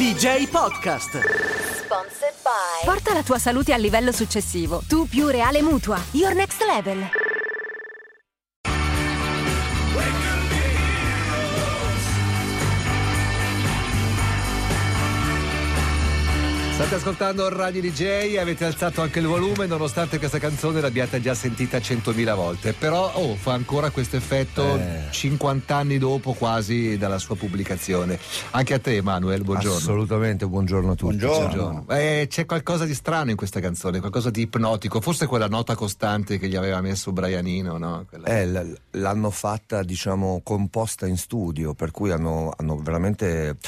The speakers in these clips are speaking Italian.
DJ Podcast. Sponsored by Porta la tua salute al livello successivo. Tu più Reale Mutua. Your next level. State ascoltando Radio DJ, avete alzato anche il volume nonostante questa canzone l'abbiate già sentita 100.000 volte, però oh, fa ancora questo effetto Eh. 50 anni dopo quasi dalla sua pubblicazione. Anche a te Emanuele, buongiorno. Assolutamente, buongiorno a tutti. Buongiorno. Eh, c'è qualcosa di strano in questa canzone, qualcosa di ipnotico, forse quella nota costante che gli aveva messo Brianino, no? Quella- Eh, l'hanno fatta, diciamo, composta in studio, per cui hanno, hanno veramente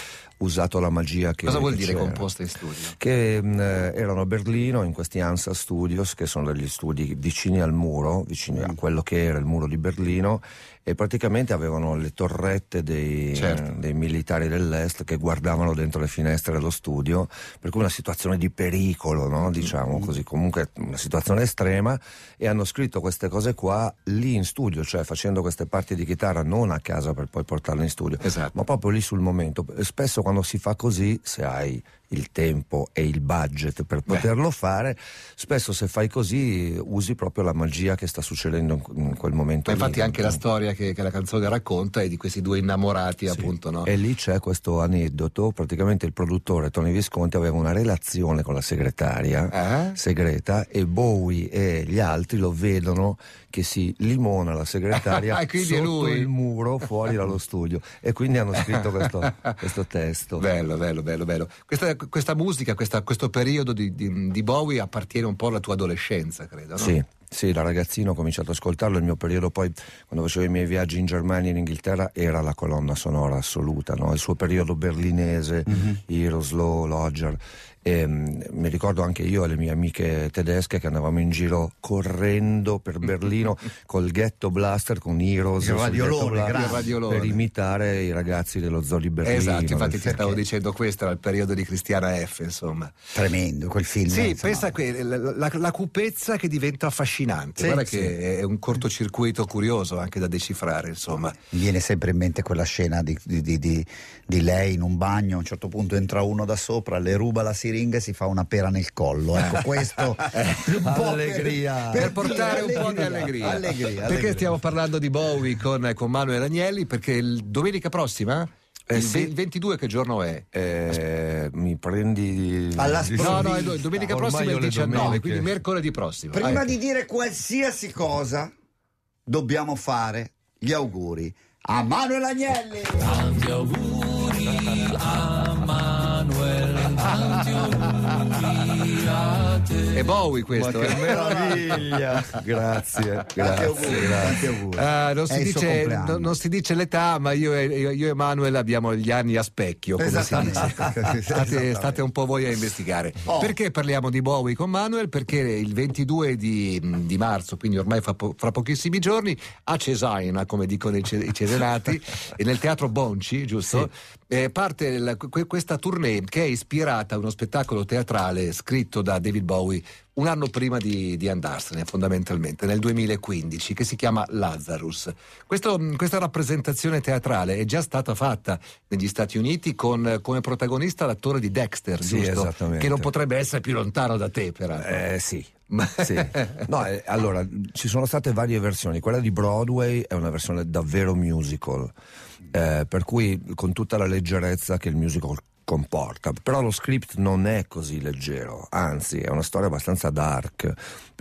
usato la magia che Cosa vuol che dire c'era. composta in studio? Che mh, erano a Berlino in questi ANSA Studios, che sono degli studi vicini al muro, vicini Mm. a quello che era il muro di Berlino, e praticamente avevano le torrette dei, Certo. dei militari dell'est che guardavano dentro le finestre dello studio, per cui una situazione di pericolo, no? Mm. diciamo così, comunque una situazione estrema, e hanno scritto queste cose qua lì in studio, cioè facendo queste parti di chitarra non a casa per poi portarle in studio, Esatto. ma proprio lì sul momento. Spesso quando si fa così, se hai il tempo e il budget per poterlo fare, spesso se fai così usi proprio la magia che sta succedendo in- in quel momento. Ma lì. infatti anche la storia che, che la canzone racconta è di questi due innamorati, Sì. appunto, no? E lì c'è questo aneddoto, praticamente il produttore Tony Visconti aveva una relazione con la segretaria Eh? segreta e Bowie e gli altri lo vedono che si limona la segretaria Ah, sotto lui. il muro fuori dallo studio e quindi hanno scritto questo, questo testo. Bello, bello, bello, bello. Questa, questa musica, questa- questo periodo di, di- di Bowie appartiene un po' alla tua adolescenza, credo, no? Sì, sì, da ragazzino ho cominciato ad ascoltarlo, il mio periodo poi, quando facevo i miei viaggi in Germania e in Inghilterra, era la colonna sonora assoluta, no? il suo periodo berlinese, Heroes, Law, Lodger. E, mm, mi ricordo anche io e le mie amiche tedesche che andavamo in giro correndo per Berlino col ghetto blaster con Heroes Il radiolone, blaster, radiolone. per imitare i ragazzi dello zoo di Berlino. Esatto, infatti ti stavo dicendo questo era il periodo di Cristiana F, insomma. Tremendo quel film. Sì, insomma. pensa che la, la- la cupezza che diventa affascinante, Sì, guarda sì. che è un cortocircuito curioso anche da decifrare, insomma. Mi viene sempre in mente quella scena di, di- di- di- di lei in un bagno, a un certo punto entra uno da sopra, le ruba la siringa e si fa una pera nel collo. Ecco, questo un po' Allegria. Per portare un po' di allegria. Allegria, Perché allegria. stiamo parlando di Bowie con, con Manuel Agnelli? Perché il- domenica prossima, Eh, il, sì. ve- il 22 che giorno è? Eh, mi prendi Alla. No, no, è do- domenica Ormai prossima è il le 19, domeniche- quindi mercoledì prossimo. Prima Ah, di dire qualsiasi cosa, dobbiamo fare gli auguri a Manuel Agnelli. È Bowie Ma questo. che eh. meraviglia! grazie, grazie, auguri, grazie. auguri. Ah, non, si dice, no- non si dice l'età, ma io e, io- e Manuel abbiamo gli anni a specchio, come si Esattamente. dice. State, state un po' voi a investigare. Oh. Perché parliamo di Bowie con Manuel? Perché il 22 di, di marzo, quindi ormai fra, po- fra pochissimi giorni, a Cesaina, come dicono i, ce- i cesenati, e nel teatro Bonci, giusto? Eh, parte la- que- questa tournée che è ispirata a uno spettacolo teatrale scritto da David Bowie un anno prima di, di andarsene, fondamentalmente, nel 2015, che si chiama Lazarus. Questo- questa rappresentazione teatrale è già stata fatta negli Stati Uniti con come protagonista l'attore di Dexter, Sì, giusto? Che non potrebbe essere più lontano da te, peraltro. Eh sì. Sì. No, eh, allora, ci sono state varie versioni. Quella di Broadway è una versione davvero musical, eh, per cui con tutta la leggerezza che il musical comporta. Però lo script non è così leggero, anzi è una storia abbastanza dark,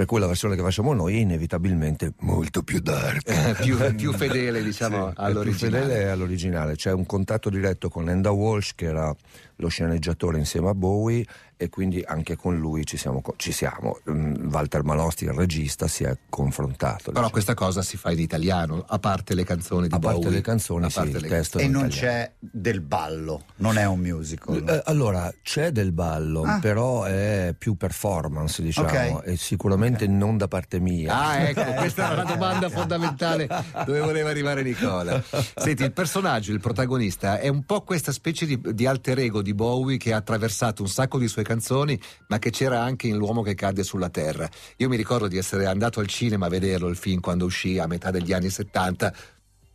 per cui la versione che facciamo noi è inevitabilmente molto più dark. Eh, più, più fedele, diciamo, Sì, è più all'originale. fedele all'originale. C'è un contatto diretto con Enda Walsh, che era lo sceneggiatore insieme a Bowie, e quindi anche con lui ci siamo. ci siamo. Mm, Walter Malosti, il regista, si è confrontato. Però diciamo. questa cosa si fa in italiano, a parte le canzoni di a parte Bowie. le canzoni, A sì, parte il le- testo E non italiano. c'è del ballo, non è un musical. Eh, allora, c'è del ballo, Ah. però è più performance, diciamo, Ok. e sicuramente non da parte mia. Ah, ecco, questa era la domanda fondamentale dove voleva arrivare Nicola. Senti, il personaggio, il protagonista, è un po' questa specie di, di alter ego di Bowie che ha attraversato un sacco di sue canzoni, ma che c'era anche in L'uomo che cade sulla terra. Io mi ricordo di essere andato al cinema a vederlo il film quando uscì a metà degli anni 70.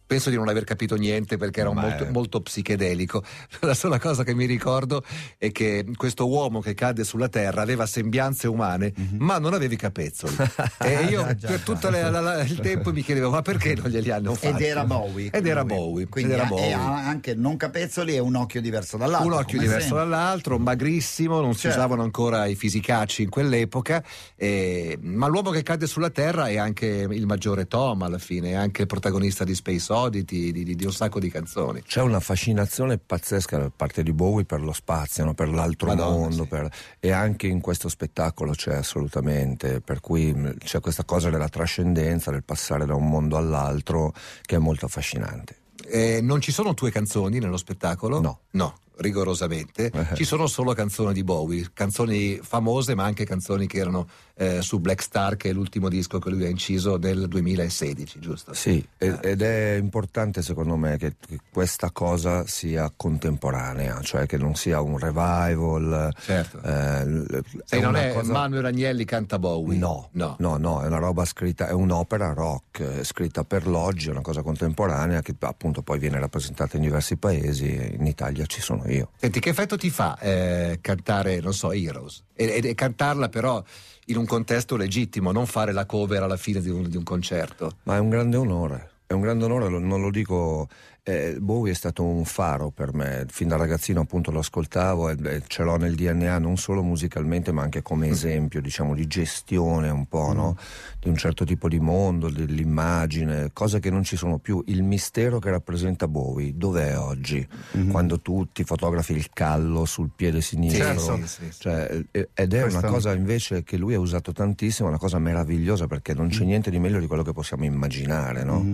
Penso di non aver capito niente perché era molto, è- molto psichedelico. La sola cosa che mi ricordo è che questo uomo che cade sulla terra aveva sembianze umane, ma non aveva i capezzoli. e io Mhm. Già, per tutto il tempo mi chiedevo: ma perché non glieli hanno fatti? Ed era Bowie. Ed era. Bowie. Quindi ed era Bowie. e ha anche non capezzoli e un occhio diverso dall'altro. un occhio diverso sempre. dall'altro, magrissimo, non si Certo. usavano ancora i fisicacci in quell'epoca, eh, ma l'uomo che cade sulla Terra è anche il maggiore Tom alla fine, è anche il protagonista di Space Oddity, di, di- di un sacco di canzoni. C'è una fascinazione pazzesca da parte di Bowie per lo spazio, no? per l'altro Madonna, mondo, sì. per- e anche in questo spettacolo c'è assolutamente, per cui mh, c'è questa cosa della trascendenza, del passare da un mondo all'altro, che è molto affascinante. Eh, non ci sono tue canzoni nello spettacolo? No. No, rigorosamente. Eh. Ci sono solo canzoni di Bowie, canzoni famose ma anche canzoni che erano eh, su Black Star, che è l'ultimo disco che lui ha inciso nel 2016, giusto? Sì, ed ed è importante secondo me che questa cosa sia contemporanea, cioè che non sia un revival. Certo. eh, Se non è cosa- Manuel Agnelli canta Bowie? No, no. no, no, è una roba scritta, è un'opera rock eh, scritta per l'oggi, è una cosa contemporanea che appunto poi viene rappresentata in diversi paesi in Italia ci sono io. Senti, che effetto ti fa eh, cantare, non so, Heroes? E, e- e cantarla però in un contesto legittimo, non fare la cover alla fine di un, di un concerto. Ma è un grande onore, è un grande onore, non lo dico. Eh, Bowie è stato un faro per me, fin da ragazzino appunto lo ascoltavo e e ce l'ho nel DNA non solo musicalmente ma anche come esempio diciamo di gestione un po' no? di un certo tipo di mondo, dell'immagine, cose che non ci sono più. Il mistero che rappresenta Bowie, dov'è oggi? Quando tu ti fotografi il callo sul piede sinistro. Certo. Sì, sì. Cioè, ed è Questo- una cosa invece che lui ha usato tantissimo, una cosa meravigliosa perché non c'è niente di meglio di quello che possiamo immaginare, no?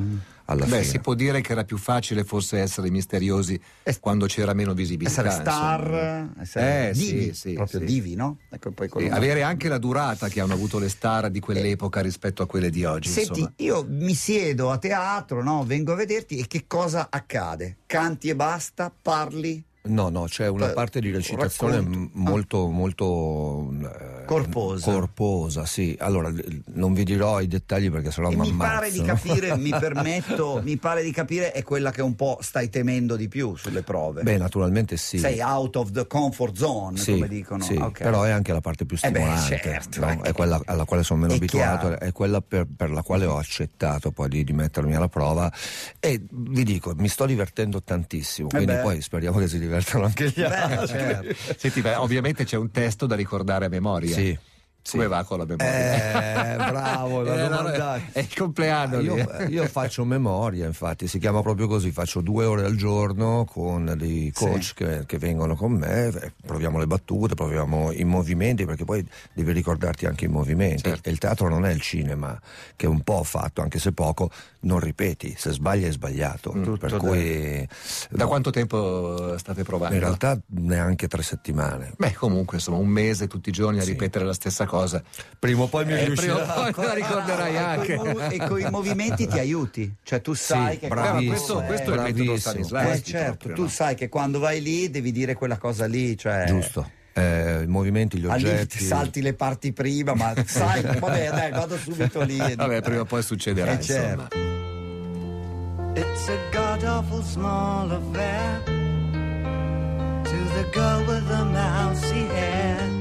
Alla Beh, fine. si può dire che era più facile forse essere misteriosi Es- quando c'era meno visibilità. Essere star, insomma. essere Eh, divi, sì, sì, proprio sì. divi, no? Ecco, Sì, avere anche la durata che hanno avuto le star di quell'epoca rispetto a quelle di oggi. Senti, insomma. io mi siedo a teatro, no? vengo a vederti e che cosa accade? Canti e basta? Parli? No, no, c'è una parte di recitazione molto, molto eh, Corposa. corposa, sì. Allora, non vi dirò i dettagli perché sennò e mi mi pare di capire, mi permetto, mi pare di capire è quella che un po' stai temendo di più sulle prove. Beh, naturalmente sì. Sei out of the comfort zone, Sì, come dicono. sì, Ok. però è anche la parte più Eh beh, stimolante, certo, no? eh. è quella alla quale sono meno È abituato, chiaro. è quella per, per la quale ho accettato poi di, di mettermi alla prova e vi dico, mi sto divertendo tantissimo, Eh quindi beh. poi speriamo che si divertano anche gli Beh, altri. certo. Senti, beh, ovviamente c'è un testo da ricordare a memoria. Sì. Sí. Come va con la memoria? Eh, bravo, la Eh, domanda- è il compleanno. lì. Io, io faccio memoria, infatti, si chiama proprio così, faccio due ore al giorno con dei coach che, che vengono con me, eh, proviamo le battute, proviamo i movimenti, perché poi devi ricordarti anche i movimenti. Certo. E il teatro non è il cinema, che un po' fatto, anche se poco, non ripeti, se sbagli è sbagliato. Tutto per da- cui Da no, quanto tempo state provando? in realtà neanche tre settimane. Beh, comunque, insomma, un mese tutti i giorni a Sì. ripetere la stessa cosa. Prima o poi mi Eh, riuscirà. prima o poi la ricorderai Ah, anche. E coi, e coi movimenti ti aiuti, cioè tu sai Sì, che bravissimo. quando- questo, eh, questo è il metodo. Stanislavski. eh, certo, proprio, tu no? sai che quando vai lì devi dire quella cosa lì, cioè Giusto. Eh, I movimenti, gli lì oggetti. ti salti le parti prima, ma sai, vabbè, dai, vado subito lì. e- Vabbè, prima o poi succederà. Eh, insomma. certo. It's a god awful small affair to the girl with the mousy hair.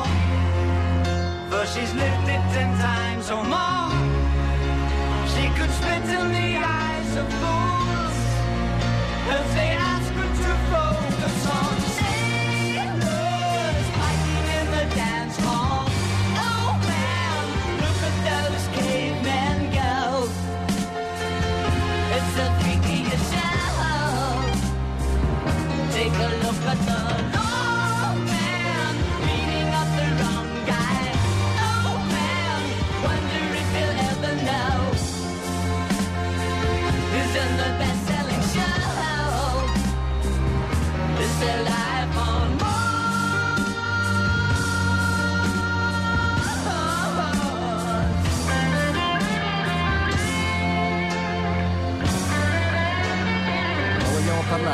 for she's lived it ten times or more. She could spit in the eyes of fools if they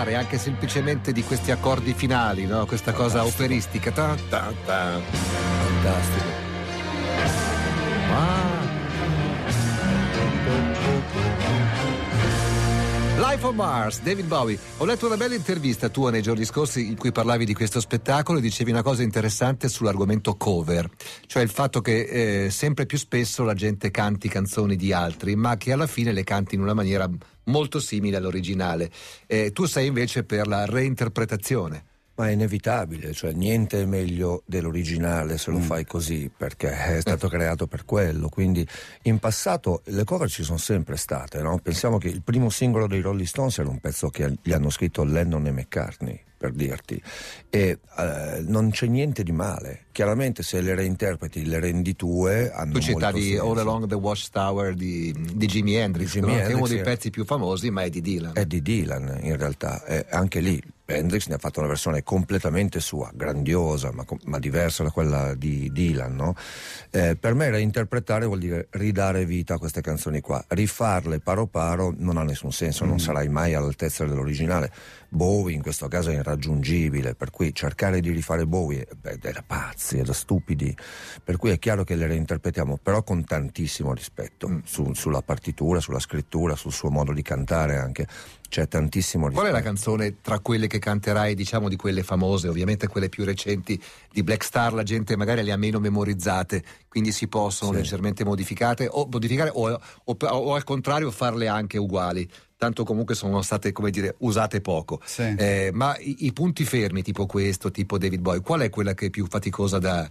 parlare anche semplicemente di questi accordi finali, no? questa cosa operistica. Ta, ta, ta. Fantastico. Ah. Life on Mars, David Bowie. Ho letto una bella intervista tua nei giorni scorsi in cui parlavi di questo spettacolo e dicevi una cosa interessante sull'argomento cover, cioè il fatto che eh, sempre più spesso la gente canti canzoni di altri, ma che alla fine le canti in una maniera molto simile all'originale. Eh, tu sei invece per la reinterpretazione. Ma è inevitabile, cioè niente è meglio dell'originale se lo Mm. fai così, perché è stato creato per quello. Quindi in passato le cover ci sono sempre state, no? Pensiamo che il primo singolo dei Rolling Stones era un pezzo che gli hanno scritto Lennon e McCartney, per dirti. E eh, non c'è niente di male. Chiaramente se le reinterpreti, le rendi tue, hanno Tu citavi senso. All Along the Watchtower di, di Jimi Hendrix, Jimi no? che è Hendrix, uno dei pezzi più famosi, ma è di Dylan. È di Dylan in realtà, e anche lì Hendrix ne ha fatto una versione completamente sua, grandiosa, ma, ma diversa da quella di Dylan. No? Eh, per me reinterpretare vuol dire ridare vita a queste canzoni qua, rifarle paro paro non ha nessun senso, non sarai mai all'altezza dell'originale. Bowie in questo caso è irraggiungibile, per cui cercare di rifare Bowie è, beh, è da pazzi, è da stupidi, per cui è chiaro che le reinterpretiamo, però con tantissimo rispetto su- sulla partitura, sulla scrittura, sul suo modo di cantare anche. C'è tantissimo rispetto. Qual è la canzone tra quelle che canterai, diciamo di quelle famose, ovviamente quelle più recenti di Black Star, la gente magari le ha meno memorizzate, quindi si possono Sì. leggermente modificate o, modificare o, o- o al contrario farle anche uguali, tanto comunque sono state, come dire, usate poco. Sì. Eh, ma i, i punti fermi tipo questo, tipo David Boy, qual è quella che è più faticosa da,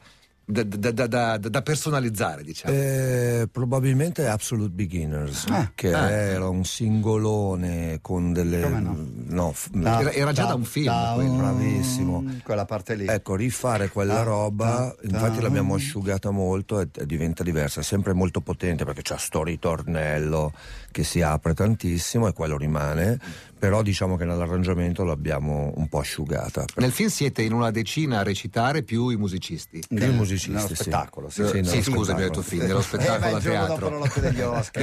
da- da- da- da- da personalizzare, diciamo? Eh, probabilmente Absolute Beginners, Ah, che ah. era un singolone con delle. Come no? no, f- Da- Era- era già da un film, quello. un- Bravissimo. Quella parte lì. Ecco, rifare quella roba, infatti l'abbiamo asciugata molto e, e diventa diversa, è sempre molto potente perché c'ha sto ritornello che si apre tantissimo e quello rimane, però diciamo che nell'arrangiamento l'abbiamo un po' asciugata. Nel film siete in una decina a recitare più i musicisti. Più Nel- musicisti, nello sì. spettacolo, sì. Sì, Sì, nello scusa, mi detto film, nello Eh, spettacolo ma a teatro.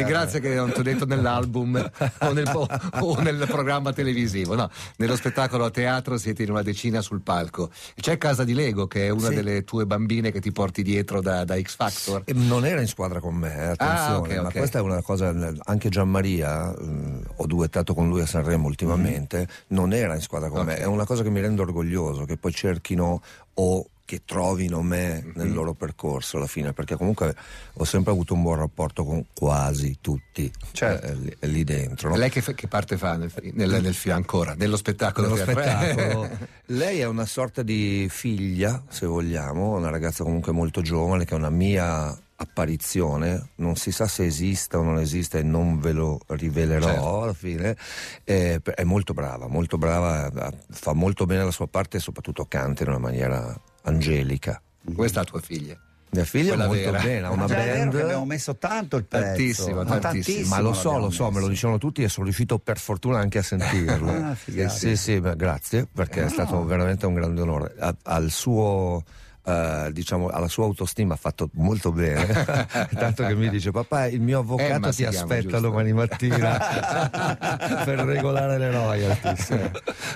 grazie che non ti ho detto nell'album o nel, o- nel programma televisivo. No, nello spettacolo a teatro siete in una decina sul palco. C'è Casa di Lego, che è una Sì. delle tue bambine che ti porti dietro da, da X Factor. Non era in squadra con me, eh, attenzione, Ah, ok, ma ok. questa è una cosa, anche Gianmaria, eh, ho duettato con lui a Sanremo ultimamente, non era in squadra con Ok. me, è una cosa che mi rende orgoglioso, che poi cerchino o che trovino me nel loro percorso alla fine, perché comunque ho sempre avuto un buon rapporto con quasi tutti Certo. eh, lì, lì dentro. no? Lei che, che parte fa nel, nel, nel film ancora? Nello spettacolo Nello teatrale? spettacolo. Lei è una sorta di figlia, se vogliamo, una ragazza comunque molto giovane che è una mia apparizione, non si sa se esista o non esiste e non ve lo rivelerò Certo. alla fine, Eh, è molto brava, molto brava, fa molto bene la sua parte e soprattutto canta in una maniera angelica. Come sta tua figlia? Mia figlia Quella molto vera. bene, ha una è vero band. che abbiamo messo tanto il pezzo. Tantissimo, Ma tantissimo. Ma lo so, lo so, me lo messo. dicevano tutti e sono riuscito per fortuna anche a sentirlo. Ah, sì, sì, grazie, perché è stato veramente un grande onore. A- al suo. Eh, diciamo alla sua autostima ha fatto molto bene tanto che mi dice papà il mio avvocato Emma ti chiama, aspetta giusto? domani mattina per regolare le royalties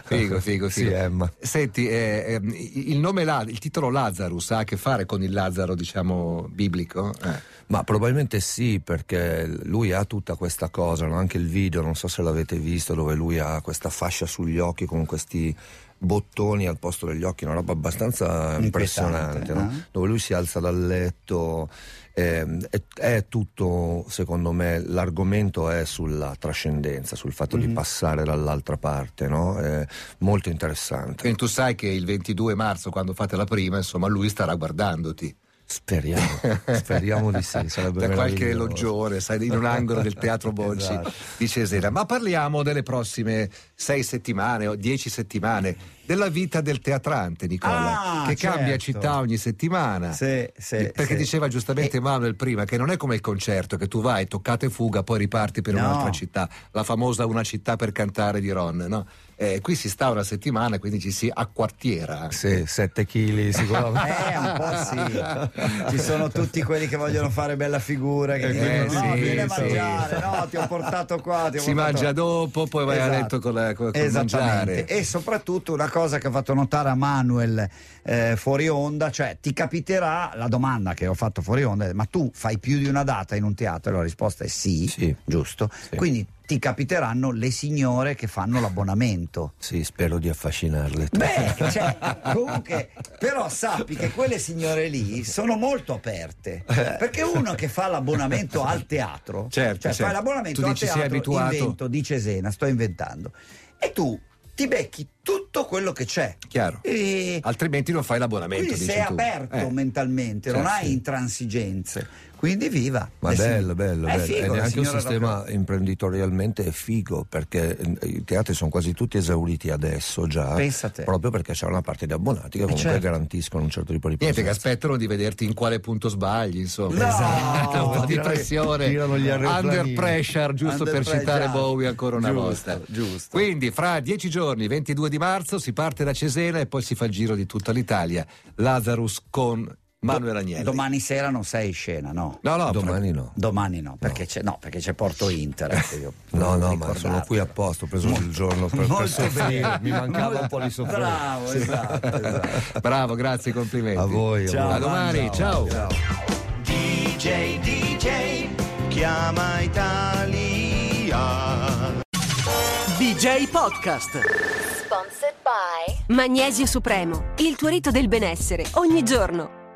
Figo, figo, figo. sì Emma Senti, eh, ehm, il nome il titolo Lazarus ha a che fare con il Lazzaro, diciamo, biblico? Eh. Ma probabilmente sì, perché lui ha tutta questa cosa, no? anche il video, non so se l'avete visto, dove lui ha questa fascia sugli occhi con questi bottoni al posto degli occhi, una roba abbastanza impressionante, no? eh? dove lui si alza dal letto. ehm, è, è tutto, secondo me, l'argomento è sulla trascendenza, sul fatto di passare dall'altra parte, no? È molto interessante. Quindi tu sai che il 22 marzo, quando fate la prima, insomma, lui starà guardandoti. Speriamo, speriamo di sì. Sarebbe da qualche loggiore, sai, in un angolo del teatro Bonci Esatto. di Cesena. Ma parliamo delle prossime sei settimane o dieci settimane. Della vita del teatrante, Nicola, Ah, che cambia certo. città ogni settimana. Sì, sì, perché sì. diceva giustamente Manuel prima che non è come il concerto, che tu vai, toccate e fuga, poi riparti per No. un'altra città, la famosa Una città per cantare di Ron. No? Eh, qui si sta una settimana, quindi ci si acquartiera. Sì, 7 kg sicuramente. Eh, un po' sì. Ci sono tutti quelli che vogliono fare bella figura, che Eh, dicono no, sì, vieni a sì. mangiare, no, ti ho portato qua. Ti ho Si portato- mangia dopo, poi vai a Esatto. letto con, la, con, Esattamente. mangiare. E soprattutto una cosa che ha fatto notare a Manuel eh, fuori onda, cioè ti capiterà la domanda che ho fatto fuori onda, ma tu fai più di una data in un teatro? La risposta è sì, Sì. giusto? Quindi ti capiteranno le signore che fanno l'abbonamento. Sì, spero di affascinarle. Beh, cioè, comunque, però sappi che quelle signore lì sono molto aperte. Perché uno che fa l'abbonamento al teatro, Certo, cioè certo. fai l'abbonamento Tu al dici, teatro, invento di Cesena, sto inventando. E tu ti becchi tutto quello che c'è. Chiaro. E Altrimenti non fai l'abbonamento. quindi sei tu. aperto Eh. mentalmente, non Certo, hai intransigenze. Quindi viva. Ma Le bello, bello, È bello. figo, e la neanche un sistema rock- imprenditorialmente è figo perché eh, i teatri sono quasi tutti esauriti adesso già. Pensa a te. Proprio perché c'è una parte di abbonati che comunque certo. garantiscono un certo tipo di Niente, che presenza. aspettano di vederti in quale punto sbagli, insomma. No! Esatto, un po' di Tirano- pressione. Under pressure, giusto Under per pressure. citare Bowie ancora una Giusto, volta. giusto. Quindi, fra dieci giorni, 22 di marzo, si parte da Cesena e poi si fa il giro di tutta l'Italia. Lazarus con Manuel Agnelli. Domani sera non sei in scena, no? No, no, Domani no. Domani no, perché, C'è, no, perché c'è Porto Inter. ecco, io No, no, ma sono qui apposta, ho preso il giorno per, Molto soffrire, bene. mi mancava Molto- un po' di sofferenza. Bravo, esatto, esatto. Bravo, grazie, complimenti. A voi, a Ciao, voi. A domani, ciao. DJ, DJ, chiama Italia. DJ Podcast. Sponsored by Magnesio Supremo, il tuo rito del benessere, ogni giorno.